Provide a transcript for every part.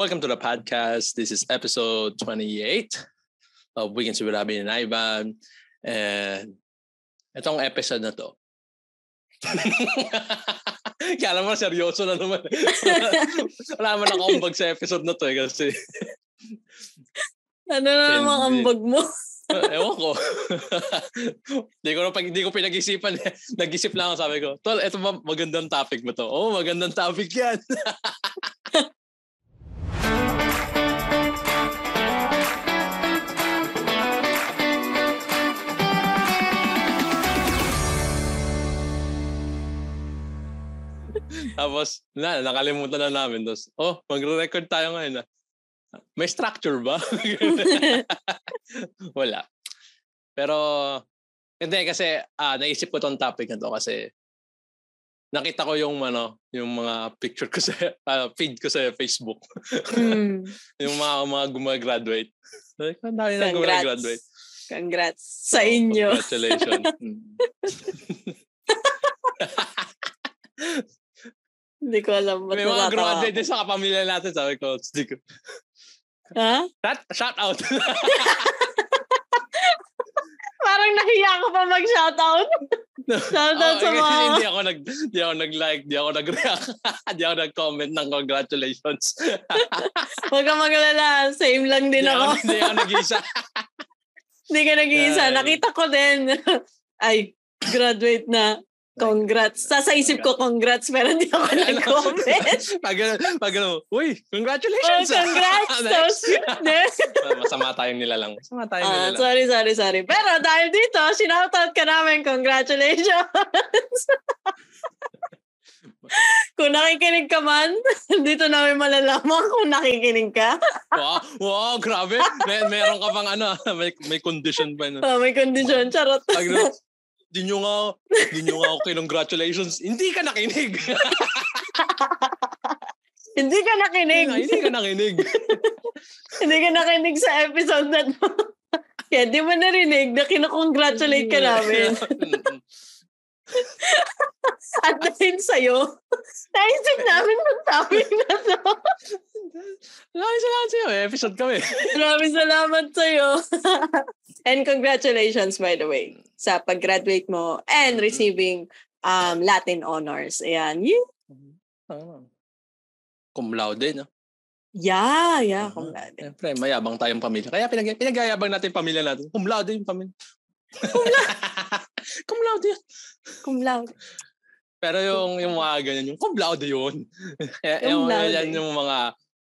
Welcome to the podcast. This is episode 28 of Weekends with Abby and Ivan. And itong episode na to. Kaya naman seryoso na naman. Wala naman ako ambag sa episode na to eh kasi. ano na naman ambag mo? Ewan ko. Hindi ko na pag hindi ko pinag-isipan eh. Nag-isip lang ako sabi ko, Tol, ito ba magandang topic mo to? Oo, oh, magandang topic yan. Tapos, na, nakalimutan na namin. Tapos, oh, magre-record tayo ngayon. ah. May structure ba? Wala. Pero, hindi kasi ah, naisip ko tong topic na to kasi nakita ko yung ano, yung mga picture ko sa ah, feed ko sa Facebook. Mm. yung mga mga gumagraduate. Ko, Ang dami na Congrats. gumagraduate. Congrats sa Oh, inyo. Congratulations. Mm. Hindi ko alam ba't May mga natatawa graduate din sa kapamilya natin. Sabi ko, hindi ko. Ha? Shout, shout out. Parang nahiya ko pa mag-shoutout. Shoutout Oh, sa mga... Hindi ako nag hindi ako nag-like, hindi ako nag-react, hindi ako nag-comment ng congratulations. Huwag ka magalala. Same lang din Hindi ako. ako, hindi ako nag-isa. Hindi ka nag-iisa. Ay. Nakita ko din. Ay, graduate na. Congrats. Sa sa isip ko, congrats, pero hindi ako nag-comment. pag, pag ano, uy, Oh, congratulations! congrats! So Next. sweet. Masama tayong nilalang. Masama tayong Ah, nilalang. sorry, sorry, sorry. Pero dahil dito, sinoutout ka namin. Congratulations! kung nakikinig ka man, dito namin malalaman kung nakikinig ka. Wow, wow, grabe. May, meron ka pang ano, may, may condition pa. No? Oh, may kondisyon. Charot. Pag di nyo nga, di nyo nga ako congratulations. Hindi ka nakinig. Hindi ka nakinig. Hindi ka nakinig. Hindi ka nakinig sa episode na to. Kaya di mo narinig na kinakongratulate ka namin. At dahil sa'yo, naisip namin ng topic na to. Maraming salamat sa'yo. eh. Episode kami. Maraming salamat sa'yo. and congratulations, by the way, sa pag-graduate mo and receiving um, Latin honors. Ayan. You, Ah. Cum laude, no? yeah, yeah, Ah, cum laude. Siyempre, mayabang tayong pamilya. Kaya pinag pinagayabang natin yung pamilya natin. Cum laude yung pamilya. cum laude yun. Cum laude. Pero yung, yung mga ganyan, yung cum laude yun. Cum yung, laude. yan yung mga,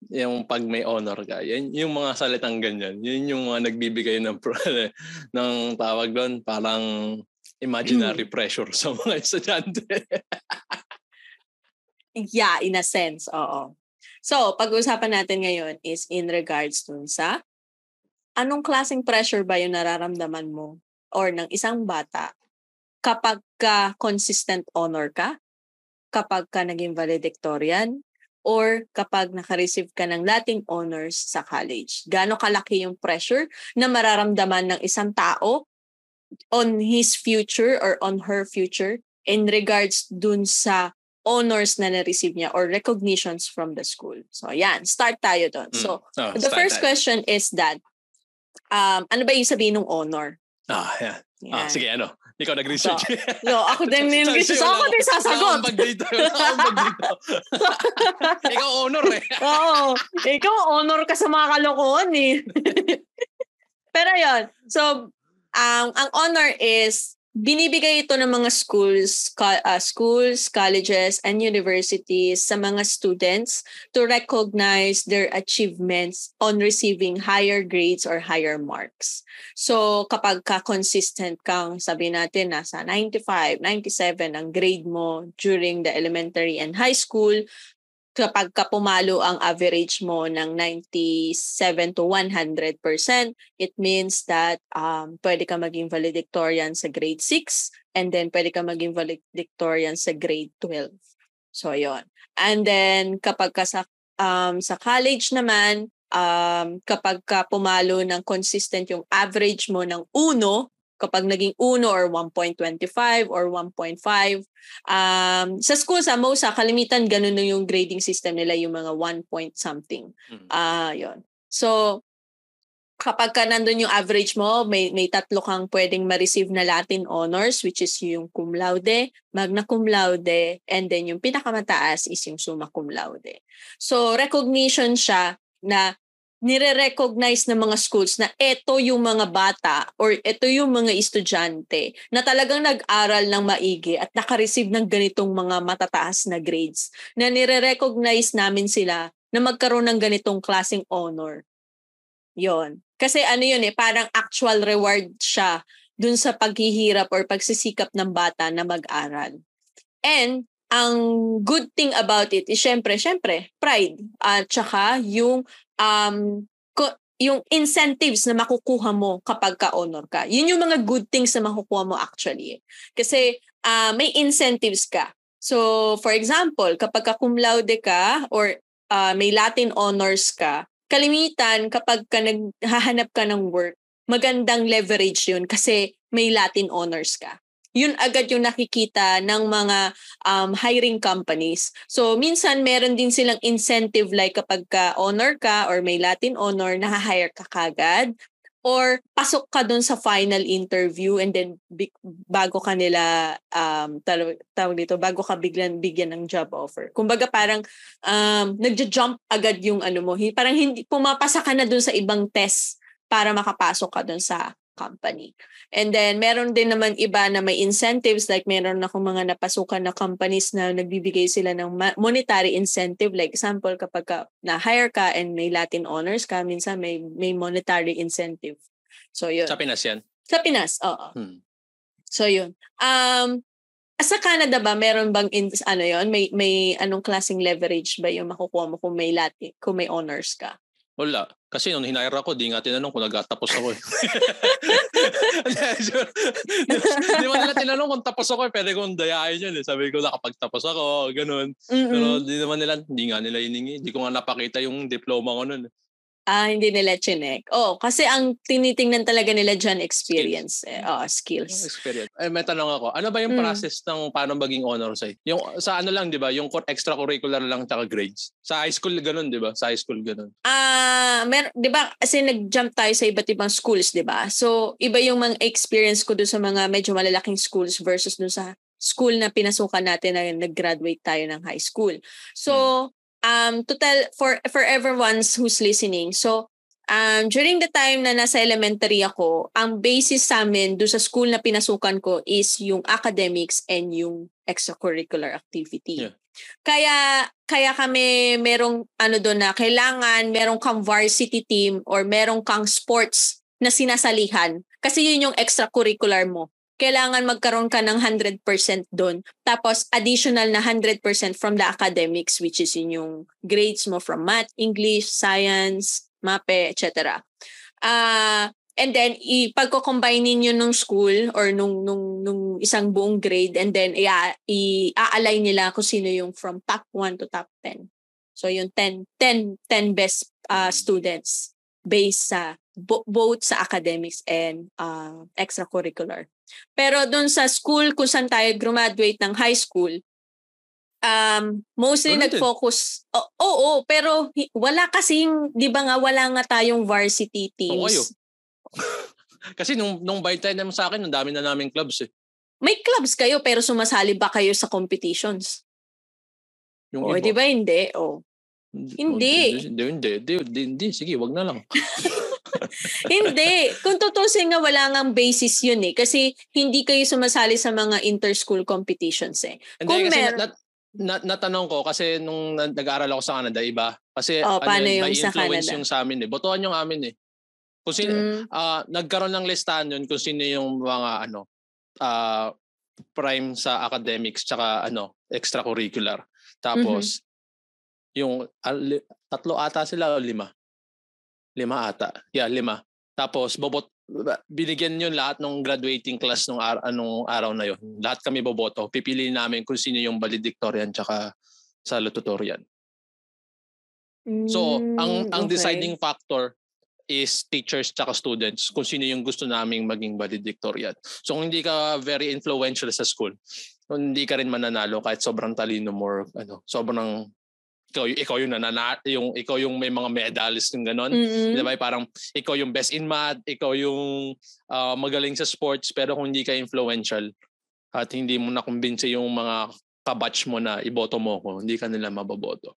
yung pag may honor ka, yan, yung mga salitang ganyan, yun yung mga nagbibigay ng, ng tawag doon, parang imaginary pressure sa mga estudyante. Yeah, in a sense, oo. So, pag-uusapan natin ngayon is in regards dun sa anong klaseng pressure ba yung nararamdaman mo or ng isang bata kapag ka consistent honor ka, kapag ka naging valedictorian, or kapag nakareceive ka ng Latin honors sa college. Gaano kalaki yung pressure na mararamdaman ng isang tao on his future or on her future in regards dun sa honors na na-receive niya or recognitions from the school. So, yan. Start tayo doon. So, Oh, the first tayo. question is that, um, ano ba yung sabihin ng honor? Ah, yan. Ah, sige, ano? Ikaw nag-research. So, ako din yung wala ako din sasagot. akong bag dito. Dito. Ikaw honor eh. Oo. Ikaw, honor ka sa mga kalokohan eh. Pero yon So, ang ang honor is, binibigay ito ng mga schools, co- uh, schools, colleges, and universities sa mga students to recognize their achievements on receiving higher grades or higher marks. So, kapag ka-consistent kang, sabi natin, nasa 95, 97 ang grade mo during the elementary and high school, kapag ka pumalo ang average mo ng 97 to 100%, it means that um, pwede ka maging valedictorian sa grade 6 and then pwede ka maging valedictorian sa grade 12. So, yon. And then, kapag ka sa, um, sa college naman, um, kapag ka pumalo ng consistent yung average mo ng uno kapag naging 1 or 1.25 or 1.5. Um, sa school sa MOSA, kalimitan ganun na yung grading system nila, yung mga 1 point something. Mm. Ah, uh, yon. So, kapag ka nandun yung average mo, may, may tatlo kang pwedeng ma-receive na Latin honors, which is yung cum laude, magna cum laude, and then yung pinakamataas is yung summa cum laude. So, recognition siya na nire-recognize ng mga schools na ito yung mga bata or ito yung mga estudyante na talagang nag-aral ng maigi at naka-receive ng ganitong mga matataas na grades na nire-recognize namin sila na magkaroon ng ganitong klaseng honor. Yon. Kasi ano yun eh, parang actual reward siya dun sa paghihirap or pagsisikap ng bata na mag-aral. And ang good thing about it is syempre, syempre, pride. At saka yung um, yung incentives na makukuha mo kapag ka-honor ka. Yun yung mga good things na makukuha mo actually. Kasi uh, may incentives ka. So, for example, kapag ka cum laude ka or uh, may Latin honors ka, kalimitan kapag ka naghahanap ka ng work, magandang leverage yun kasi may Latin honors ka yun agad yung nakikita ng mga um, hiring companies. So, minsan meron din silang incentive like kapag ka honor ka or may Latin honor, na-hire ka kagad or pasok ka doon sa final interview and then big, bago ka nila um tawag, tawag dito bago ka biglan bigyan ng job offer. Kumbaga parang um nagja-jump agad yung ano mo. Parang hindi pumapasa ka na doon sa ibang test para makapasok ka doon sa company. And then, meron din naman iba na may incentives like meron akong mga napasukan na companies na nagbibigay sila ng monetary incentive. Like example, kapag ka, na-hire ka and may Latin honors ka, minsan may, may monetary incentive. So, yun. Sa Pinas yan? Sa Pinas, oo. Hmm. So, yun. Um, sa Canada ba meron bang in, ano yon may may anong klaseng leverage ba yung makukuha mo kung may Latin kung may honors ka wala. Kasi nung hinire ako, di nga tinanong kung nagtatapos ako eh. di mo nila tinanong kung tapos ako eh. Pwede kong dayain yun eh. Sabi ko nakapagtapos ako, ganun. Mm-mm. Pero di naman nila, hindi nga nila hiningi. Di ko nga napakita yung diploma ko nun. Ah, hindi nila chinek. Oh, kasi ang tinitingnan talaga nila dyan experience. Skills. Eh. Oh, skills. Experience. Eh, may tanong ako. Ano ba yung mm. process ng paano maging honor site? Yung sa ano lang, 'di ba? Yung extracurricular lang tsaka grades. Sa high school ganun, 'di ba? Sa high school ganun. Ah, uh, mer 'di ba? Kasi nag-jump tayo sa iba't ibang schools, 'di ba? So, iba yung mga experience ko doon sa mga medyo malalaking schools versus doon sa school na pinasukan natin na nag-graduate tayo ng high school. So, hmm um, to tell for for everyone who's listening. So, um, during the time na nasa elementary ako, ang basis sa amin do sa school na pinasukan ko is yung academics and yung extracurricular activity. Yeah. Kaya kaya kami merong ano doon na kailangan merong kang varsity team or merong kang sports na sinasalihan kasi yun yung extracurricular mo kailangan magkaroon ka ng 100% doon. Tapos, additional na 100% from the academics, which is in yung grades mo from math, English, science, MAPE, etc. Uh, and then, ipagko-combine ninyo nung school or nung, nung, nung isang buong grade and then i-align nila kung sino yung from top 1 to top 10. So, yung 10, 10, 10 best uh, students based sa both sa academics and uh, extracurricular. Pero doon sa school kung saan tayo graduate ng high school, um, mostly ano nag-focus. Oo, oh, oh, oh, pero wala kasing, di ba nga, wala nga tayong varsity teams. Kasi nung, nung by time naman sa akin, ang dami na naming clubs eh. May clubs kayo pero sumasali ba kayo sa competitions? Yung o, di ba hindi? O. Hindi. Hindi, hindi, hindi, hindi, hindi. Sige, wag na lang. hindi. Kung tutusin nga, wala nga basis yun eh. Kasi hindi kayo sumasali sa mga inter-school competitions eh. Hindi, Kung kasi mer- nat, nat, natanong ko, kasi nung nag-aaral ako sa Canada, iba. Kasi oh, ano, yung may influence yung sa amin eh. Botohan yung amin eh. Kung sino, mm. uh, nagkaroon ng listahan yun kung sino yung mga ano, uh, prime sa academics tsaka ano, extracurricular. Tapos, mm-hmm. yung uh, tatlo ata sila o lima. Lima ata. Yeah, lima. Tapos bobot binigyan yun lahat ng graduating class nung ar- anong araw na yon. Lahat kami boboto. Pipiliin namin kung sino yung valedictorian tsaka salutatorian. So, ang ang hmm, okay. deciding factor is teachers tsaka students kung sino yung gusto naming maging valedictorian. So kung hindi ka very influential sa school, hindi ka rin mananalo kahit sobrang talino mo ano, sobrang ikaw, ikaw yung nanana, yung ikaw yung may mga medalist ng ganon. Mm-hmm. 'Di ba? Parang ikaw yung best in math, ikaw yung uh, magaling sa sports pero kung hindi ka influential at hindi mo na kumbinsi yung mga kabatch mo na iboto mo ko, hindi ka nila maboboto.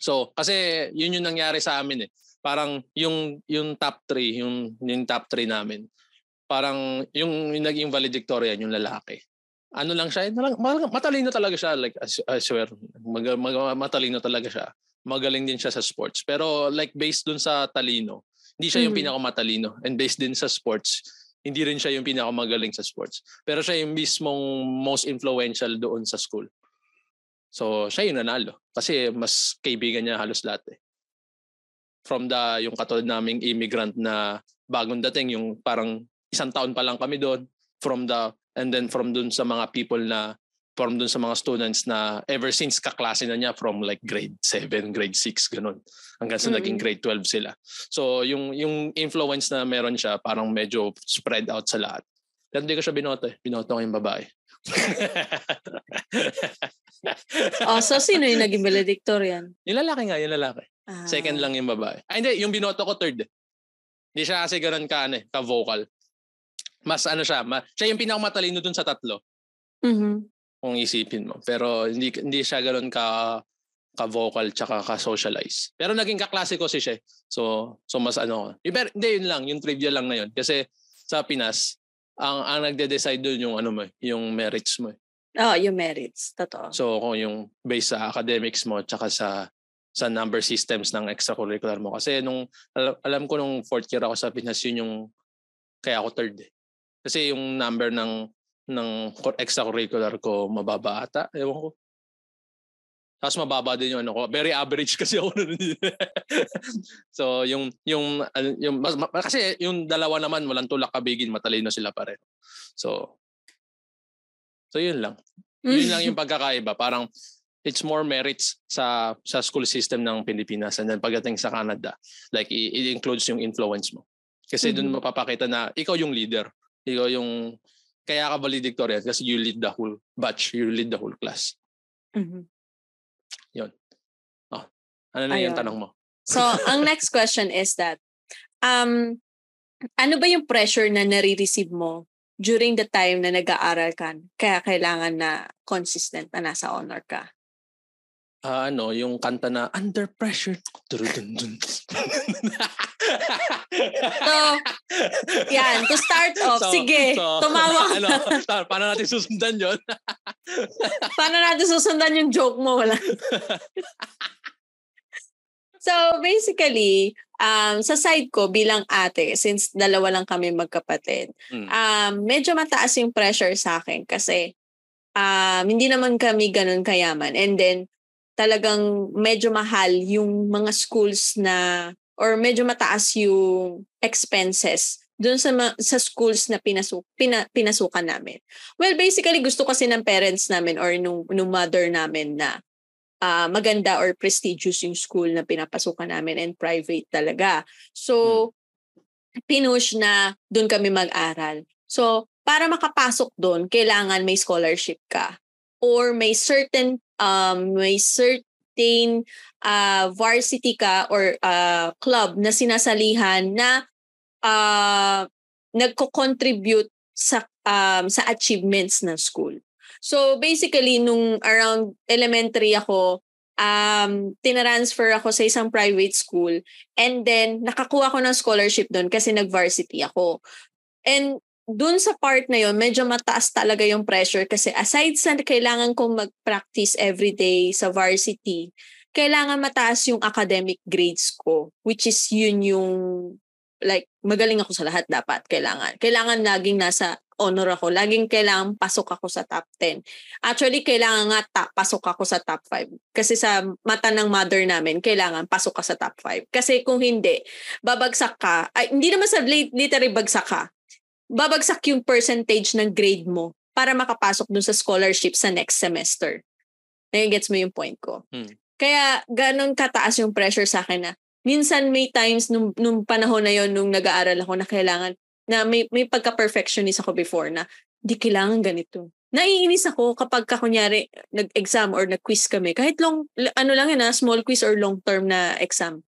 So, kasi yun yung nangyari sa amin eh parang yung yung top 3, yung yung top 3 namin. Parang yung, yung naging valedictorian yung lalaki. Ano lang siya, matalino talaga siya like I swear, mag, mag, matalino talaga siya. Magaling din siya sa sports. Pero like based dun sa talino, hindi siya yung mm. pinakamatalino and based din sa sports, hindi rin siya yung pinakamagaling sa sports. Pero siya yung mismong most influential doon sa school. So, siya yung nanalo. Kasi mas kaibigan niya halos lahat eh from the yung katulad naming immigrant na bagong dating yung parang isang taon pa lang kami doon from the and then from doon sa mga people na from doon sa mga students na ever since kaklase na niya from like grade 7, grade 6 ganun hanggang sa mm-hmm. naging grade 12 sila. So yung yung influence na meron siya parang medyo spread out sa lahat. Pero hindi ko siya binoto eh. Binoto ko yung babae. oh, so sino yung naging valedictorian? Yung lalaki nga, yung lalaki. Ah. Second lang yung babae. Ay, hindi. Yung binoto ko third. Hindi siya kasi ganun ka, ano, eh, ka-vocal. Mas ano siya, ma- siya yung pinakamatalino dun sa tatlo. Mm-hmm. Kung isipin mo. Pero hindi hindi siya ganun ka ka-vocal tsaka ka-socialize. Pero naging kaklase ko si siya. So, so mas ano. Pero, hindi, yun lang. Yung trivia lang na yun. Kasi sa Pinas, ang, ang nagde-decide doon yung ano mo, eh, yung merits mo. Oh, yung merits. Totoo. So, kung yung based sa academics mo tsaka sa sa number systems ng extracurricular mo. Kasi nung, alam, alam ko nung fourth year ako sa Pinas, yun yung, kaya ako third eh. Kasi yung number ng, ng extracurricular ko mababa ata. Ewan ko. Tapos mababa din yung ano ko. Very average kasi ako nun. so yung yung yung mas, kasi yung dalawa naman walang tulak kabigin, matalino sila pareho. So So yun lang. Yun lang yung pagkakaiba. Parang it's more merits sa sa school system ng Pilipinas and then pagdating sa Canada like it, it includes yung influence mo kasi mm-hmm. doon mapapakita na ikaw yung leader ikaw yung kaya ka valedictorian kasi you lead the whole batch you lead the whole class. Mm-hmm. yun. Oh, ano na Ayun. yung tanong mo? So ang next question is that um ano ba yung pressure na nare-receive mo during the time na nag-aaral ka? Kaya kailangan na consistent na nasa honor ka uh, ano, yung kanta na Under Pressure. so, yan, to start off, so, sige, so, tumawa ano, paano natin susundan yon paano natin susundan yung joke mo? Wala. so, basically, um, sa side ko bilang ate, since dalawa lang kami magkapatid, mm. um, medyo mataas yung pressure sa akin kasi um, hindi naman kami ganun kayaman. And then, talagang medyo mahal yung mga schools na or medyo mataas yung expenses doon sa sa schools na pinasuk pina, pinasukan namin. Well, basically gusto kasi ng parents namin or nung, nung mother namin na uh, maganda or prestigious yung school na pinapasukan namin and private talaga. So, hmm. pinush na doon kami mag-aral. So, para makapasok doon, kailangan may scholarship ka or may certain um, may certain uh, varsity ka or uh, club na sinasalihan na uh, nagko-contribute sa um, sa achievements ng school. So basically nung around elementary ako um tinransfer ako sa isang private school and then nakakuha ko ng scholarship doon kasi nag-varsity ako. And dun sa part na yon medyo mataas talaga yung pressure kasi aside sa kailangan kong mag-practice every day sa varsity, kailangan mataas yung academic grades ko, which is yun yung like magaling ako sa lahat dapat kailangan. Kailangan laging nasa honor ako. Laging kailangan pasok ako sa top 10. Actually, kailangan nga ta- pasok ako sa top 5. Kasi sa mata ng mother namin, kailangan pasok ka sa top 5. Kasi kung hindi, babagsak ka. Ay, hindi naman sa literally bagsak ka babagsak yung percentage ng grade mo para makapasok dun sa scholarship sa next semester. Nagigets mo yung point ko. Hmm. Kaya ganun kataas yung pressure sa akin na minsan may times nung, nung panahon na yon nung nag-aaral ako na kailangan, na may, may pagka-perfectionist ako before na, di kailangan ganito. Naiinis ako kapag ka, kunyari, nag-exam or nag-quiz kami. Kahit long, ano lang yun, small quiz or long-term na exam.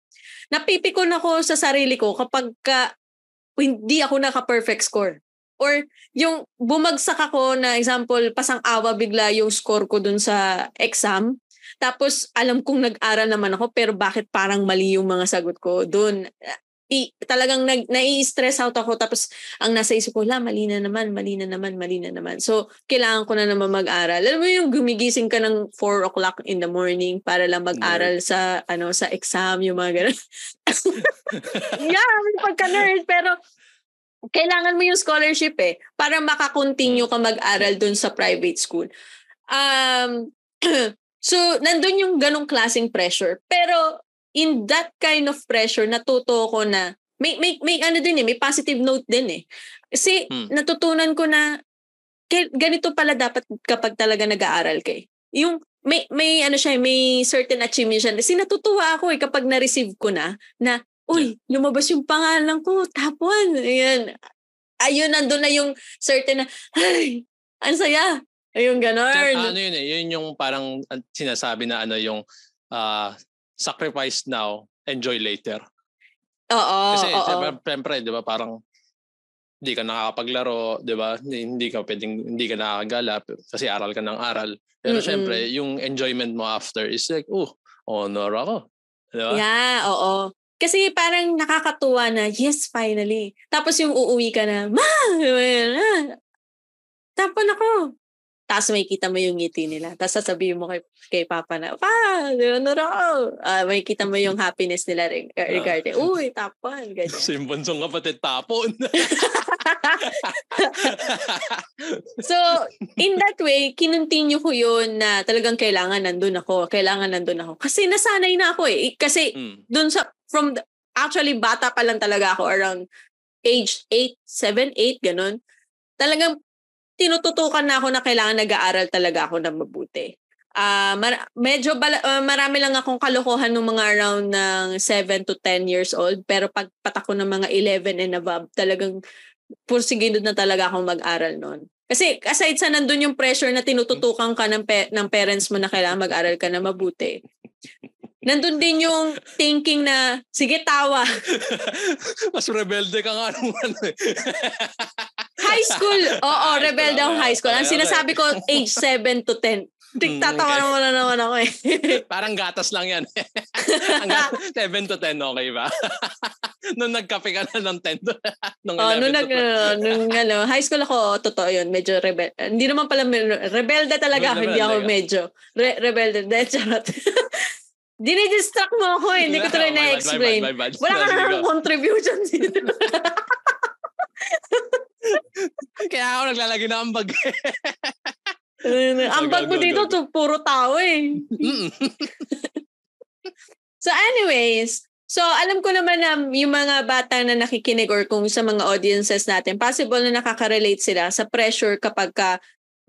Napipikon ako sa sarili ko kapag ka, hindi ako naka-perfect score. Or yung bumagsak ako na example, pasang-awa bigla yung score ko dun sa exam. Tapos alam kong nag-aral naman ako pero bakit parang mali yung mga sagot ko doon i, talagang nag, nai-stress out ako tapos ang nasa isip ko, la, mali na naman, mali na naman, mali na naman. So, kailangan ko na naman mag-aral. Alam mo yung gumigising ka ng 4 o'clock in the morning para lang mag-aral yeah. sa ano sa exam, yung mga ganun. yeah, pagka-nerd. Pero, kailangan mo yung scholarship eh para makakontinue ka mag-aral dun sa private school. Um, so, nandun yung ganong klaseng pressure. Pero, in that kind of pressure, natuto ko na, may, may, may ano din eh, may positive note din eh. Kasi hmm. natutunan ko na, ganito pala dapat kapag talaga nag-aaral kay. Yung, may, may ano siya, may certain achievement siya. Kasi natutuwa ako eh kapag na-receive ko na, na, uy, yeah. lumabas yung pangalan ko, top one. Ayan. Ayun, nandun na yung certain na, ay, ang saya. Ayun, ganon. ano yun eh, yun yung parang sinasabi na ano yung uh, sacrifice now, enjoy later. Oo, Kasi siyempre, di ba, parang hindi ka nakakapaglaro, di ba? Hindi ka pwedeng, hindi ka nakakagala kasi aral ka ng aral. Pero Mm-mm. syempre, yung enjoyment mo after is like, oh, honor ako. Di ba? Yeah, oo. Kasi parang nakakatuwa na, yes, finally. Tapos yung uuwi ka na, ma! Tapon ako. Tapos may kita mo yung ngiti nila. Tapos sasabihin mo kay, kay Papa na, Pa, ano raw? Uh, may kita mo yung happiness nila ah. regarding, uh, uy, tapon. Ganyan. So yung bansong kapatid, tapon. so, in that way, kinontinue ko yun na talagang kailangan nandun ako. Kailangan nandun ako. Kasi nasanay na ako eh. Kasi mm. dun sa, from, the, actually, bata pa lang talaga ako around age 8, 7, 8, ganun. Talagang tinututukan na ako na kailangan nag-aaral talaga ako ng mabuti. Uh, mar- medyo bala- uh, marami lang akong kalokohan ng mga around ng 7 to 10 years old pero pag patako ng mga 11 and above talagang pursigido na talaga akong mag-aral noon. Kasi aside sa nandun yung pressure na tinututukan ka ng, pe- ng parents mo na kailangan mag-aral ka na mabuti, nandun din yung thinking na, sige tawa. Mas rebelde ka nga nung ano eh. high school. Oo, rebel daw high school. Ang sinasabi ko, age 7 to 10. Tatawa okay. na naman ako eh. Parang gatas lang yan. Ang 7 to 10, okay ba? nung nagkape ka na ng 10 to, nung oh, nung, nag, uh, nung ano, high school ako, totoo yun, medyo rebel. Hindi naman pala, rebelde talaga ako, hindi ako medyo. Re- rebelde, de, charot. Dinidistract mo ako eh, hindi ko tuloy na-explain. Wala ka na contribution dito. Kaya ako naglalagay na ambag. ambag mo dito, to, puro tao eh. so anyways, so alam ko naman na yung mga bata na nakikinig or kung sa mga audiences natin, possible na nakaka-relate sila sa pressure kapag ka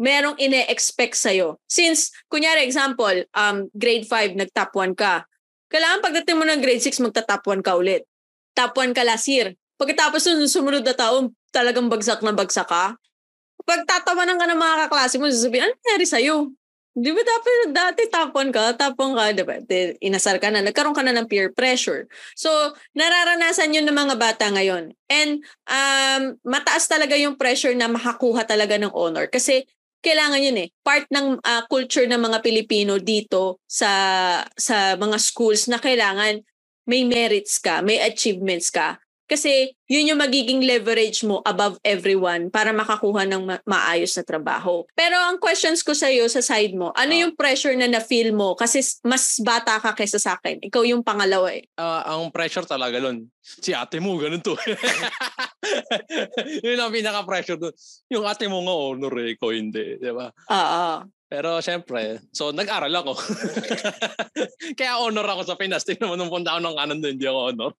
merong ine-expect sa'yo. Since, kunyari example, um, grade 5, nag-top 1 ka. Kailangan pagdating mo ng grade 6, magta-top 1 ka ulit. Top 1 ka last year. Pagkatapos nun, sumunod na taon, talagang bagsak na bagsak ka. Pag tatawanan ka ng mga kaklase mo, sasabihin, ano nangyari sa'yo? Di ba dapat dati tapon ka, tapon ka, di ba? Inasar ka na, nagkaroon ka na ng peer pressure. So, nararanasan yun ng mga bata ngayon. And um, mataas talaga yung pressure na makakuha talaga ng honor. Kasi kailangan yun eh. Part ng uh, culture ng mga Pilipino dito sa sa mga schools na kailangan may merits ka, may achievements ka. Kasi yun yung magiging leverage mo above everyone para makakuha ng ma- maayos na trabaho. Pero ang questions ko sa iyo sa side mo, ano uh, yung pressure na na-feel mo? Kasi mas bata ka kaysa sa akin. Ikaw yung pangalawa eh. Uh, ang pressure talaga nun, si ate mo, ganun to. yun ang pinaka-pressure doon. Yung ate mo nga honor eh, ikaw hindi. Di ba? Oo. Pero syempre, so nag-aral ako. Kaya honor ako sa Pinas. Tingnan mo nung punta ako ng kanan doon, hindi ako honor.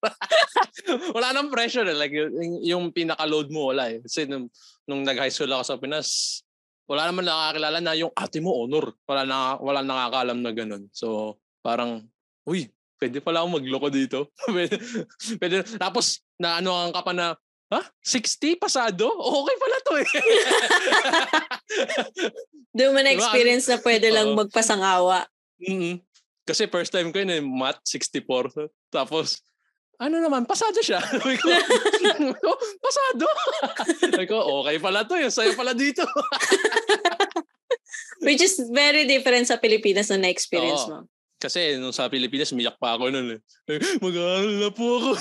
wala nang pressure eh. Like, yung, yung pinaka-load mo, wala eh. Kasi nung, nung nag-high school ako sa Pinas, wala naman nakakilala na yung ate mo honor. Wala na wala nakakaalam na ganun. So, parang, uy, pwede pala akong magloko dito. pwede, pwede, tapos, na ano ang ka pa na, ha? 60 pasado? Okay pala to eh. Doon mo na-experience na pwede lang magpasangawa. mm Kasi first time ko yun eh, math 64. Tapos, ano naman, pasado siya. "Oh, pasado? Sabi ko, okay pala to. Yung sa'yo pala dito. Which is very different sa Pilipinas na na-experience Oo. mo. Kasi nung sa Pilipinas, miyak pa ako nun eh. Mag-aaral na po ako.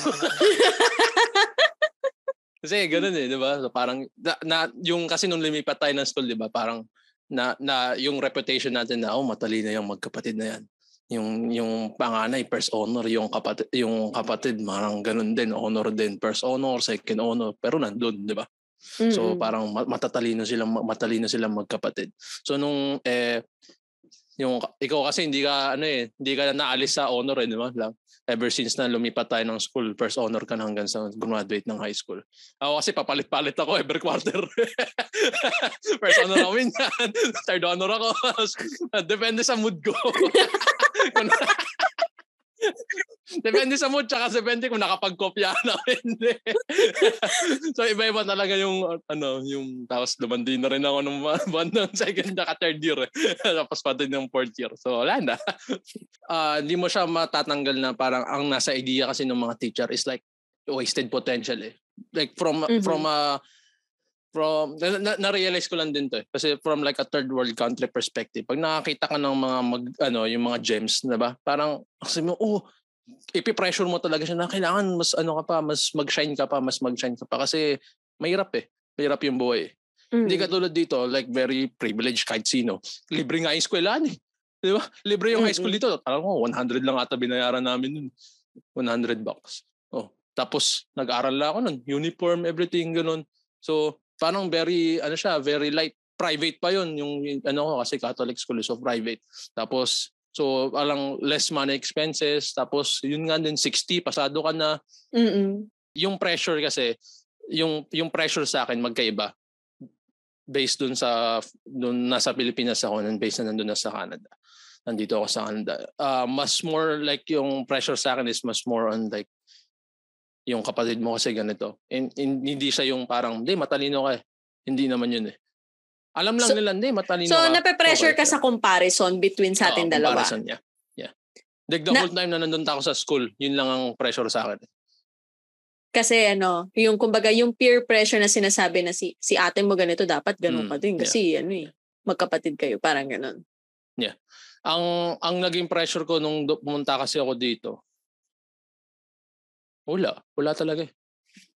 kasi ganun eh, di ba? So, parang, na, na, yung kasi nung lumipat tayo ng school, di ba? Parang, na, na yung reputation natin na, oh, matalino yung magkapatid na yan. Yung, yung panganay, first honor, yung kapatid, yung kapatid, marang ganun din, honor din, first honor, second honor, pero nandun, di ba? So Mm-mm. parang ma- matatalino sila matalino sila magkapatid. So nung eh yung ikaw kasi hindi ka ano eh hindi ka naalis sa honor eh, di ba? Lang. Ever since na lumipat tayo ng school, first honor ka na hanggang sa graduate ng high school. Ako kasi papalit-palit ako every quarter. first honor ako minsan, third honor ako. Depende sa mood ko. Depende sa mood, tsaka depende kung nakapag-kopya na hindi. so iba-iba talaga yung ano, yung tapos lumandi na rin ako nung bandang second na third year. eh. tapos pati ng fourth year. So wala na. Ah, Hindi mo siya matatanggal na parang ang nasa idea kasi ng mga teacher is like wasted potential eh. Like from Mhm. from a from na, na, na-realize ko lang din to eh. Kasi from like a third world country perspective, pag nakakita ka ng mga mag, ano, yung mga gems, 'di ba? Parang kasi mo, oh, ipi-pressure mo talaga siya na kailangan mas ano ka pa, mas mag-shine ka pa, mas mag-shine ka pa kasi mahirap eh. Mahirap yung buhay. eh. Mm-mm. Hindi katulad dito, like very privileged kahit sino. Libre nga yung eskwelahan eh. Di ba? Libre yung high school dito. Alam mo, 100 lang ata binayaran namin nun. 100 bucks. Oh. Tapos, nag-aral lang ako nun. Uniform, everything, ganun. So, parang very, ano siya, very light. Private pa yun. Yung, yung ano ko, kasi Catholic school, so private. Tapos, so, alang less money expenses. Tapos, yun nga din, 60, pasado ka na Mm-mm. yung pressure kasi yung yung pressure sa akin magkaiba based dun sa dun nasa Pilipinas ako and based na nandun na sa Canada nandito ako sa Canada Ah, mas more like yung pressure sa akin is mas more on like yung kapatid mo kasi ganito. And, and hindi siya yung parang hindi matalino ka eh. Hindi naman yun eh. Alam lang So- nila hindi matalino So, ka. nape-pressure ka sa comparison between sa ating Oo, dalawa. comparison niya. Yeah. Like the Na- whole time na nandun ako sa school yun lang ang pressure sa akin. Kasi ano, yung kumbaga yung peer pressure na sinasabi na si si ate mo ganito dapat ganun Mm, ka din. Kasi ano eh magkapatid kayo parang ganun. ang ang naging pressure ko nung pumunta kasi ako dito wala wala talaga eh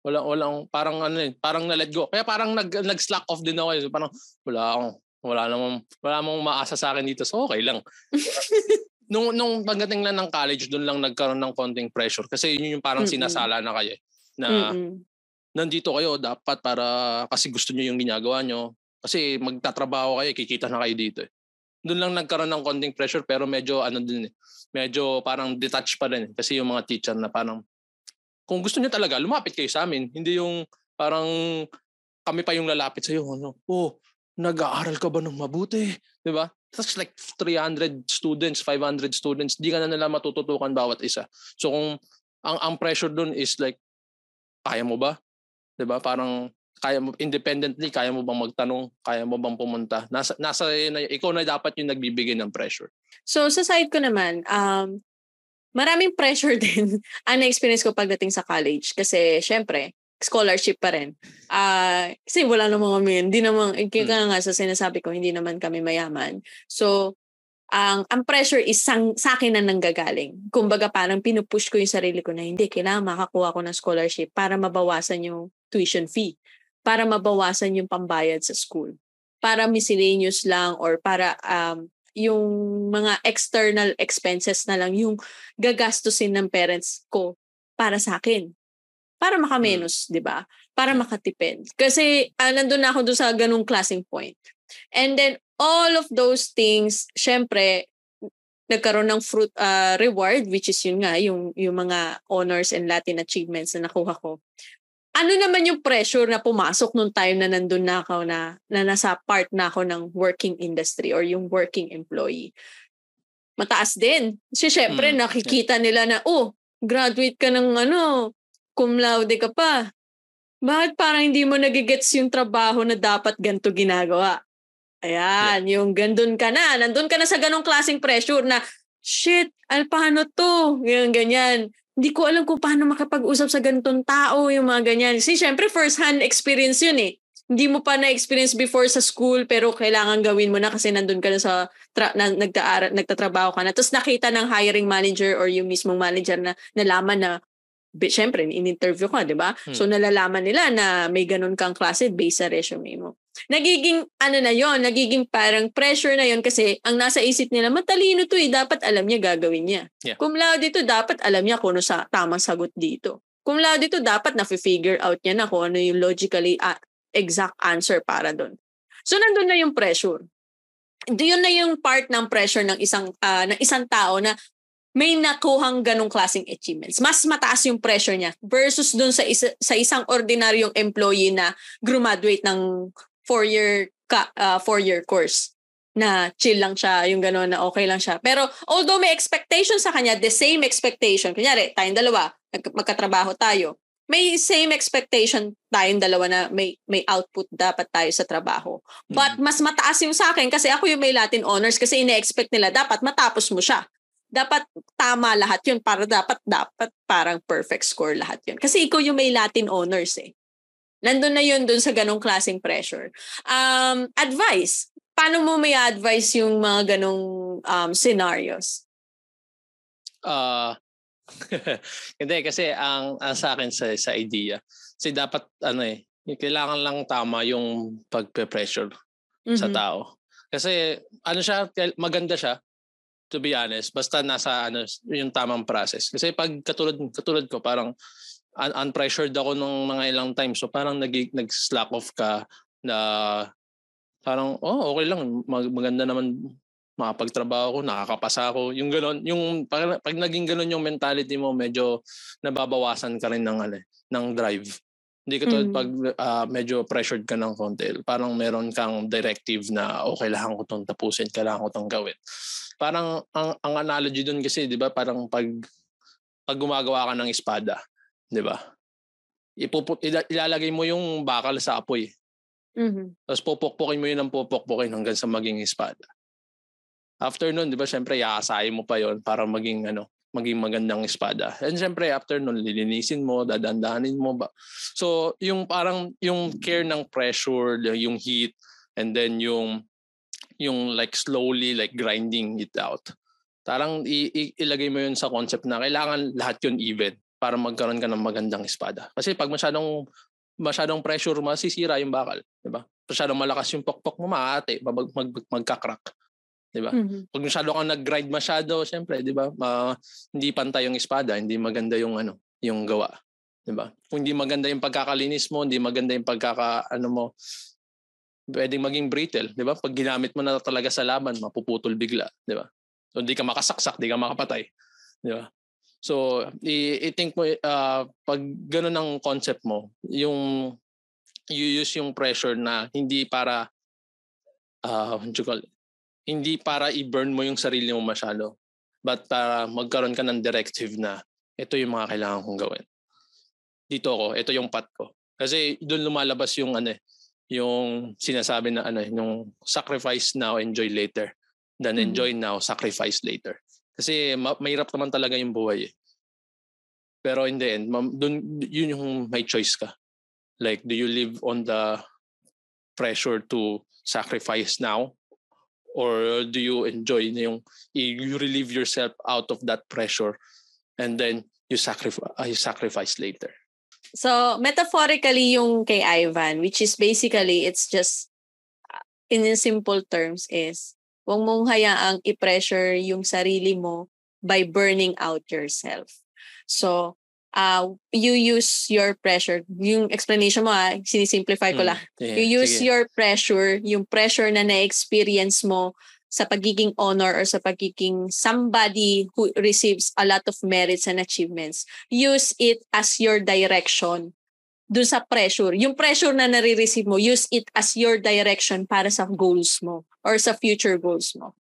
wala wala parang ano eh parang na let go kaya parang nag nag slack off din ako eh. parang wala akong wala namang wala namang maasa sa akin dito so okay lang nung nung pagdating lang ng college doon lang nagkaroon ng konting pressure kasi yun yung parang Mm-mm. sinasala na kayo eh, na Mm-mm. nandito kayo dapat para kasi gusto niyo yung ginagawa nyo. Kasi magtatrabaho kayo, kikita na kayo dito. Eh. Doon lang nagkaroon ng konting pressure pero medyo ano din eh. Medyo parang detached pa rin eh. Kasi yung mga teacher na parang kung gusto niyo talaga, lumapit kayo sa amin. Hindi yung parang kami pa yung lalapit sa iyo. Ano, oh, nag-aaral ka ba ng mabuti? Di ba? That's like 300 students, 500 students. Di ka na nila matututukan bawat isa. So kung ang ang pressure doon is like kaya mo ba? 'Di ba? Parang kaya mo independently, kaya mo bang magtanong, kaya mo bang pumunta? Nasa nasa na, ikaw na dapat yung nagbibigay ng pressure. So sa side ko naman, um maraming pressure din ang na-experience ko pagdating sa college kasi syempre scholarship pa rin. Ah, kasi wala namang kami, hindi naman kaya nga sa sinasabi ko, hindi naman kami mayaman. So ang ang pressure is sang, sa akin na nanggagaling. Kumbaga parang pinupush ko yung sarili ko na hindi kailangan makakuha ko ng scholarship para mabawasan yung tuition fee, para mabawasan yung pambayad sa school, para miscellaneous lang or para um yung mga external expenses na lang yung gagastusin ng parents ko para sa akin. Para makamenos, 'di ba? Para makatipid. Kasi ah, nandun na ako doon sa ganung klaseng point. And then all of those things, syempre nagkaroon ng fruit ah, reward which is yun nga yung yung mga honors and Latin achievements na nakuha ko. Ano naman yung pressure na pumasok nung time na nandun na ako na, na nasa part na ako ng working industry or yung working employee? mataas din. Kasi syempre, Mm. nakikita nila na, oh, graduate ka ng ano, cum laude ka pa. Bakit parang hindi mo nagigets yung trabaho na dapat ganito ginagawa? Ayan, yung gandun ka na. Nandun ka na sa ganong klaseng pressure na, shit, al paano to? Yung ganyan. Hindi ko alam kung paano makapag-usap sa ganitong tao, yung mga ganyan. Kasi syempre, first-hand experience yun eh. Hindi mo pa na-experience before sa school, pero kailangan gawin mo na kasi nandun ka na sa, tra- na, nagta- nagtatrabaho ka na. Tapos nakita ng hiring manager or yung mismong manager na nalaman na Bi- Siyempre, in-interview ka, di ba? Hmm. So, nalalaman nila na may ganun kang klase based sa resume mo. Nagiging, ano na yon nagiging parang pressure na yon kasi ang nasa isip nila, matalino to eh, dapat alam niya gagawin niya. Yeah. Kung laude dito, dapat alam niya kung ano sa tamang sagot dito. Kung laude dito, dapat na-figure out niya na kung ano yung logically ah, exact answer para doon. So, nandun na yung pressure. Yun na yung part ng pressure ng isang ah, ng isang tao na may nakuhang ganong klaseng achievements. Mas mataas yung pressure niya versus dun sa isa, sa isang ordinaryong employee na graduate ng four-year ka, ah, four-year course na chill lang siya, yung gano'n na okay lang siya. Pero although may expectation sa kanya, the same expectation, kunyari, tayong dalawa, magkatrabaho tayo, may same expectation tayong dalawa na may may output dapat tayo sa trabaho. But mas mataas yung sa akin kasi ako yung may Latin honors kasi ine-expect nila dapat matapos mo siya dapat tama lahat yun para dapat dapat parang perfect score lahat yun. Kasi ikaw yung may Latin honors eh. Nandun na yun dun sa ganong klaseng pressure. Um, advice. Paano mo may advice yung mga ganong um, scenarios? Ah, hindi kasi ang, ang sa akin sa sa idea, kasi dapat ano eh, kailangan lang tama yung pagpe-pressure sa Mhm. tao. Kasi ano siya, maganda siya to be honest, basta nasa ano yung tamang process. Kasi pag katulad katulad ko parang un- unpressured ako nung mga ilang times. So parang nag nag-slack off ka na parang oh okay lang mag- maganda naman makapagtrabaho ko, nakakapasa ako. Yung gano'n, yung pag, pag naging gano'n yung mentality mo, medyo nababawasan ka rin ng ano, eh, ng drive. Hindi ka tulad Mm. pag ah, medyo pressured ka ng konti. Parang meron kang directive na oh, kailangan ko tong tapusin, kailangan ko tong gawin. Parang ang, ang analogy doon kasi, 'di ba, parang pag pag gumagawa ka ng espada, 'di ba? Ipuput ila- ilalagay mo yung bakal sa apoy. Mhm. Tapos pupukpukin mo yun ng pupukpukin hanggang sa maging espada. After nun, di ba, syempre, iasayin mo pa yon para maging, ano, maging magandang espada. And syempre, after nun, lilinisin mo, dadandahanin mo ba. So, yung parang, yung care ng pressure, yung heat, and then yung, yung like slowly, like grinding it out. Parang i- i- ilagay mo yun sa concept na kailangan lahat yun even para magkaroon ka ng magandang espada. Kasi pag masyadong masyadong pressure, masisira yung bakal. Di ba? Masyadong malakas yung pokpok mo, maate, mag, mag, magkakrak. Di ba? Mhm. Pag masyado kang nag-grind masyado, syempre, di ba? Ma, hindi pantay yung espada, hindi maganda yung ano, yung gawa. Di ba? Kung hindi maganda yung pagkakalinis mo, hindi maganda yung pagkaka, ano mo, pwedeng maging brittle, di ba? Pag ginamit mo na talaga sa laban, mapuputol bigla, di ba? So, hindi ka makasaksak, hindi ka makapatay. Di ba? So, i- i-think mo, uh, pag gano'n ang concept mo, yung you use yung pressure na hindi para uh, what you call it? hindi para i-burn mo yung sarili mo masyado but para magkaroon ka ng directive na ito yung mga kailangan kong gawin. Dito ako, ito yung path ko. Kasi doon lumalabas yung ano eh, yung sinasabi na ano, eh, yung sacrifice now, enjoy later. Than Mhm. enjoy now, sacrifice later. Kasi ma- mahirap naman talaga yung buhay eh. Pero in the end, ma- dun, yun yung may choice ka. Like, do you live on the pressure to sacrifice now? Or do you enjoy na yung, you relieve yourself out of that pressure and then you sacrifice, you sacrifice later. So, metaphorically yung kay Ivan, which is basically, it's just, uh, in simple terms is, huwag mong hayaang i-pressure yung sarili mo by burning out yourself. So, uh, you use your pressure. Yung explanation mo, ah, sinisimplify ko Hmm, lang. sige, You use sige. your pressure, yung pressure na na-experience mo sa pagiging honor or sa pagiging somebody who receives a lot of merits and achievements. Use it as your direction dun sa pressure. Yung pressure na nare-receive mo, use it as your direction para sa goals mo or sa future goals mo.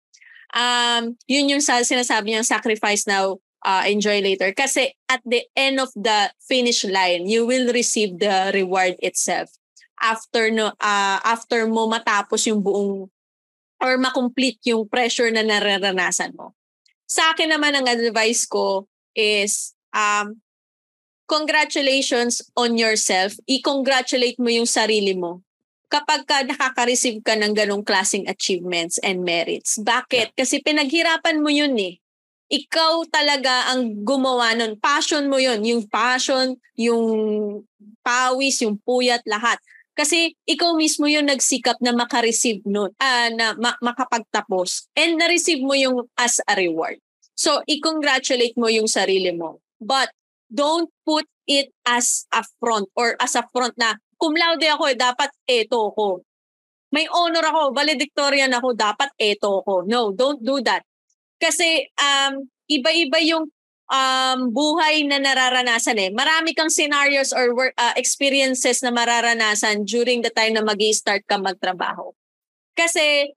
um, yun yung sa, sinasabi niyang sacrifice now, uh, enjoy later. Kasi at the end of the finish line, you will receive the reward itself. After no uh, after mo matapos yung buong or makomplete yung pressure na nararanasan mo. Sa akin naman ang advice ko is um congratulations on yourself. I-congratulate mo yung sarili mo kapag ka nakaka-receive ka ng ganong klaseng achievements and merits. Bakit? Kasi pinaghirapan mo yun eh. Ikaw talaga ang gumawa nun. Passion mo yun. Yung passion, yung pawis, yung puyat, lahat. Kasi ikaw mismo yung nagsikap na makareceive nun, uh, na ma- makapagtapos. And na-receive mo yung as a reward. So, i-congratulate mo yung sarili mo. But, don't put it as a front or as a front na cum laude ako eh, dapat eto ko. May honor ako, valedictorian ako, dapat eto ko. No, don't do that. Kasi um, iba-iba yung um, buhay na nararanasan eh. Marami kang scenarios or work, uh, experiences na mararanasan during the time na mag start ka magtrabaho. Kasi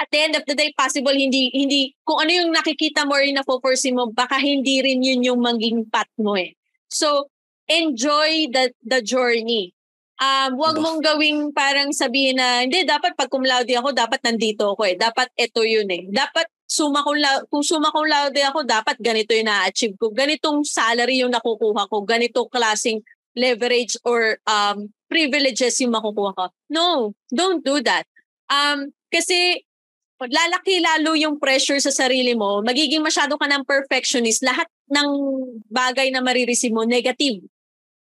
at the end of the day, possible hindi, hindi, kung ano yung nakikita mo or yung na-foresee mo, baka hindi rin yun yung maging path mo eh. So, enjoy the, the journey um, wag mong gawing parang sabihin na, hindi, dapat pag cum laude ako, dapat nandito ako eh. Dapat ito yun eh. Dapat suma kung suma laude ako, dapat ganito yung na-achieve ko. Ganitong salary yung nakukuha ko. Ganito klaseng leverage or um, privileges yung makukuha ko. No, don't do that. Um, kasi lalaki lalo yung pressure sa sarili mo, magiging masyado ka ng perfectionist, lahat ng bagay na marireceive mo, negative.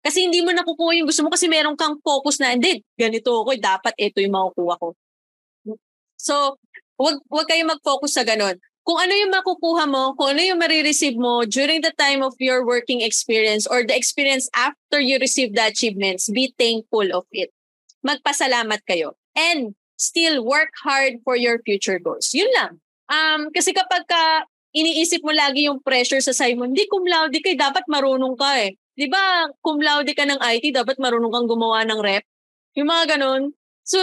Kasi hindi mo nakukuha yung gusto mo kasi meron kang focus na, hindi, ganito ako, dapat ito yung makukuha ko. So, wag, wag kayo mag-focus sa ganun. Kung ano yung makukuha mo, kung ano yung marireceive mo during the time of your working experience or the experience after you receive the achievements, be thankful of it. Magpasalamat kayo. And still work hard for your future goals. Yun lang. Um, kasi kapag ka iniisip mo lagi yung pressure sa side mo, hindi cum laude kay dapat marunong ka eh. 'di ba, cum laude ka ng IT, dapat marunong kang gumawa ng rep. Yung mga ganun. So,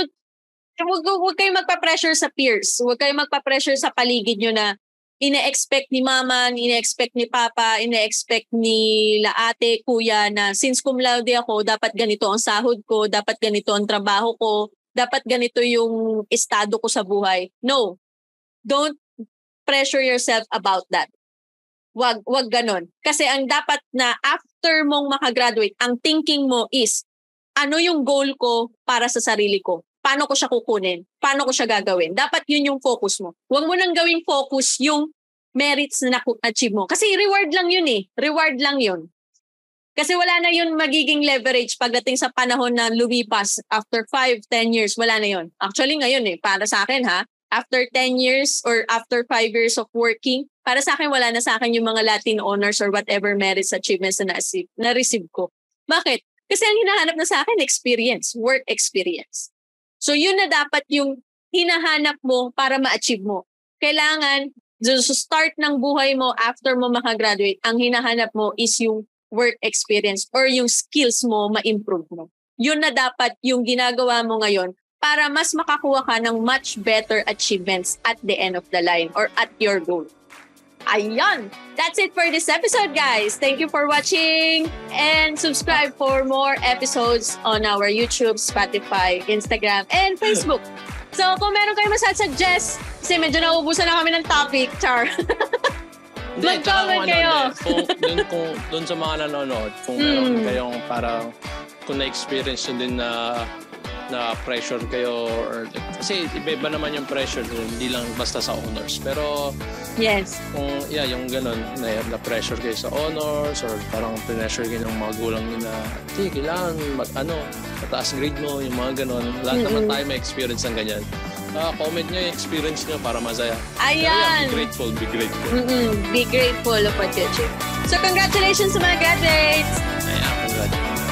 wag, wag kayo magpa-pressure sa peers. Wag kayo magpa-pressure sa paligid nyo na ine-expect ni mama, ine-expect ni papa, ine-expect ni la ate, kuya na since cum laude ako, dapat ganito ang sahod ko, dapat ganito ang trabaho ko, dapat ganito yung estado ko sa buhay. No. Don't pressure yourself about that. Wag, wag ganon. Kasi ang dapat na after mong makagraduate, ang thinking mo is, ano yung goal ko para sa sarili ko? Paano ko siya kukunin? Paano ko siya gagawin? Dapat yun yung focus mo. Huwag mo nang gawing focus yung merits na na-achieve mo. Kasi reward lang yun eh. Reward lang yun. Kasi wala na yun magiging leverage pagdating sa panahon na lumipas after 5, 10 years. Wala na yun. Actually ngayon eh, para sa akin ha, after 10 years or after 5 years of working, para sa akin, wala na sa akin yung mga Latin honors or whatever merits achievements na na-receive ko. Bakit? Kasi ang hinahanap na sa akin, experience, work experience. So yun na dapat yung hinahanap mo para ma-achieve mo. Kailangan, sa start ng buhay mo after mo makagraduate, ang hinahanap mo is yung work experience or yung skills mo ma-improve mo. Yun na dapat yung ginagawa mo ngayon para mas makakuha ka ng much better achievements at the end of the line or at your goal. Ayan! That's it for this episode, guys. Thank you for watching and subscribe for more episodes on our YouTube, Spotify, Instagram, and Facebook. So, kung meron kayo masasuggest, kasi medyo naubusan na kami ng topic, Char. Mag-comment kayo. Ano, kung, dun, kung, dun sa mga nanonood, kung meron mm. kayong parang kung na-experience nyo din na na pressure kayo or kasi iba-iba naman yung pressure hindi lang basta sa honors pero yes kung yeah yung ganun na, na pressure kayo sa honors or parang pressure kayo ng magulang niyo na hindi kailangan mag, ano mataas grade mo yung mga ganun lahat mm-hmm. naman tayo may experience ng ganyan uh, comment nyo yung experience nyo para masaya. Ayan! yeah, be grateful, be grateful. Mm-mm, be grateful of what you achieve. So congratulations sa mga graduates! Yeah, congratulations.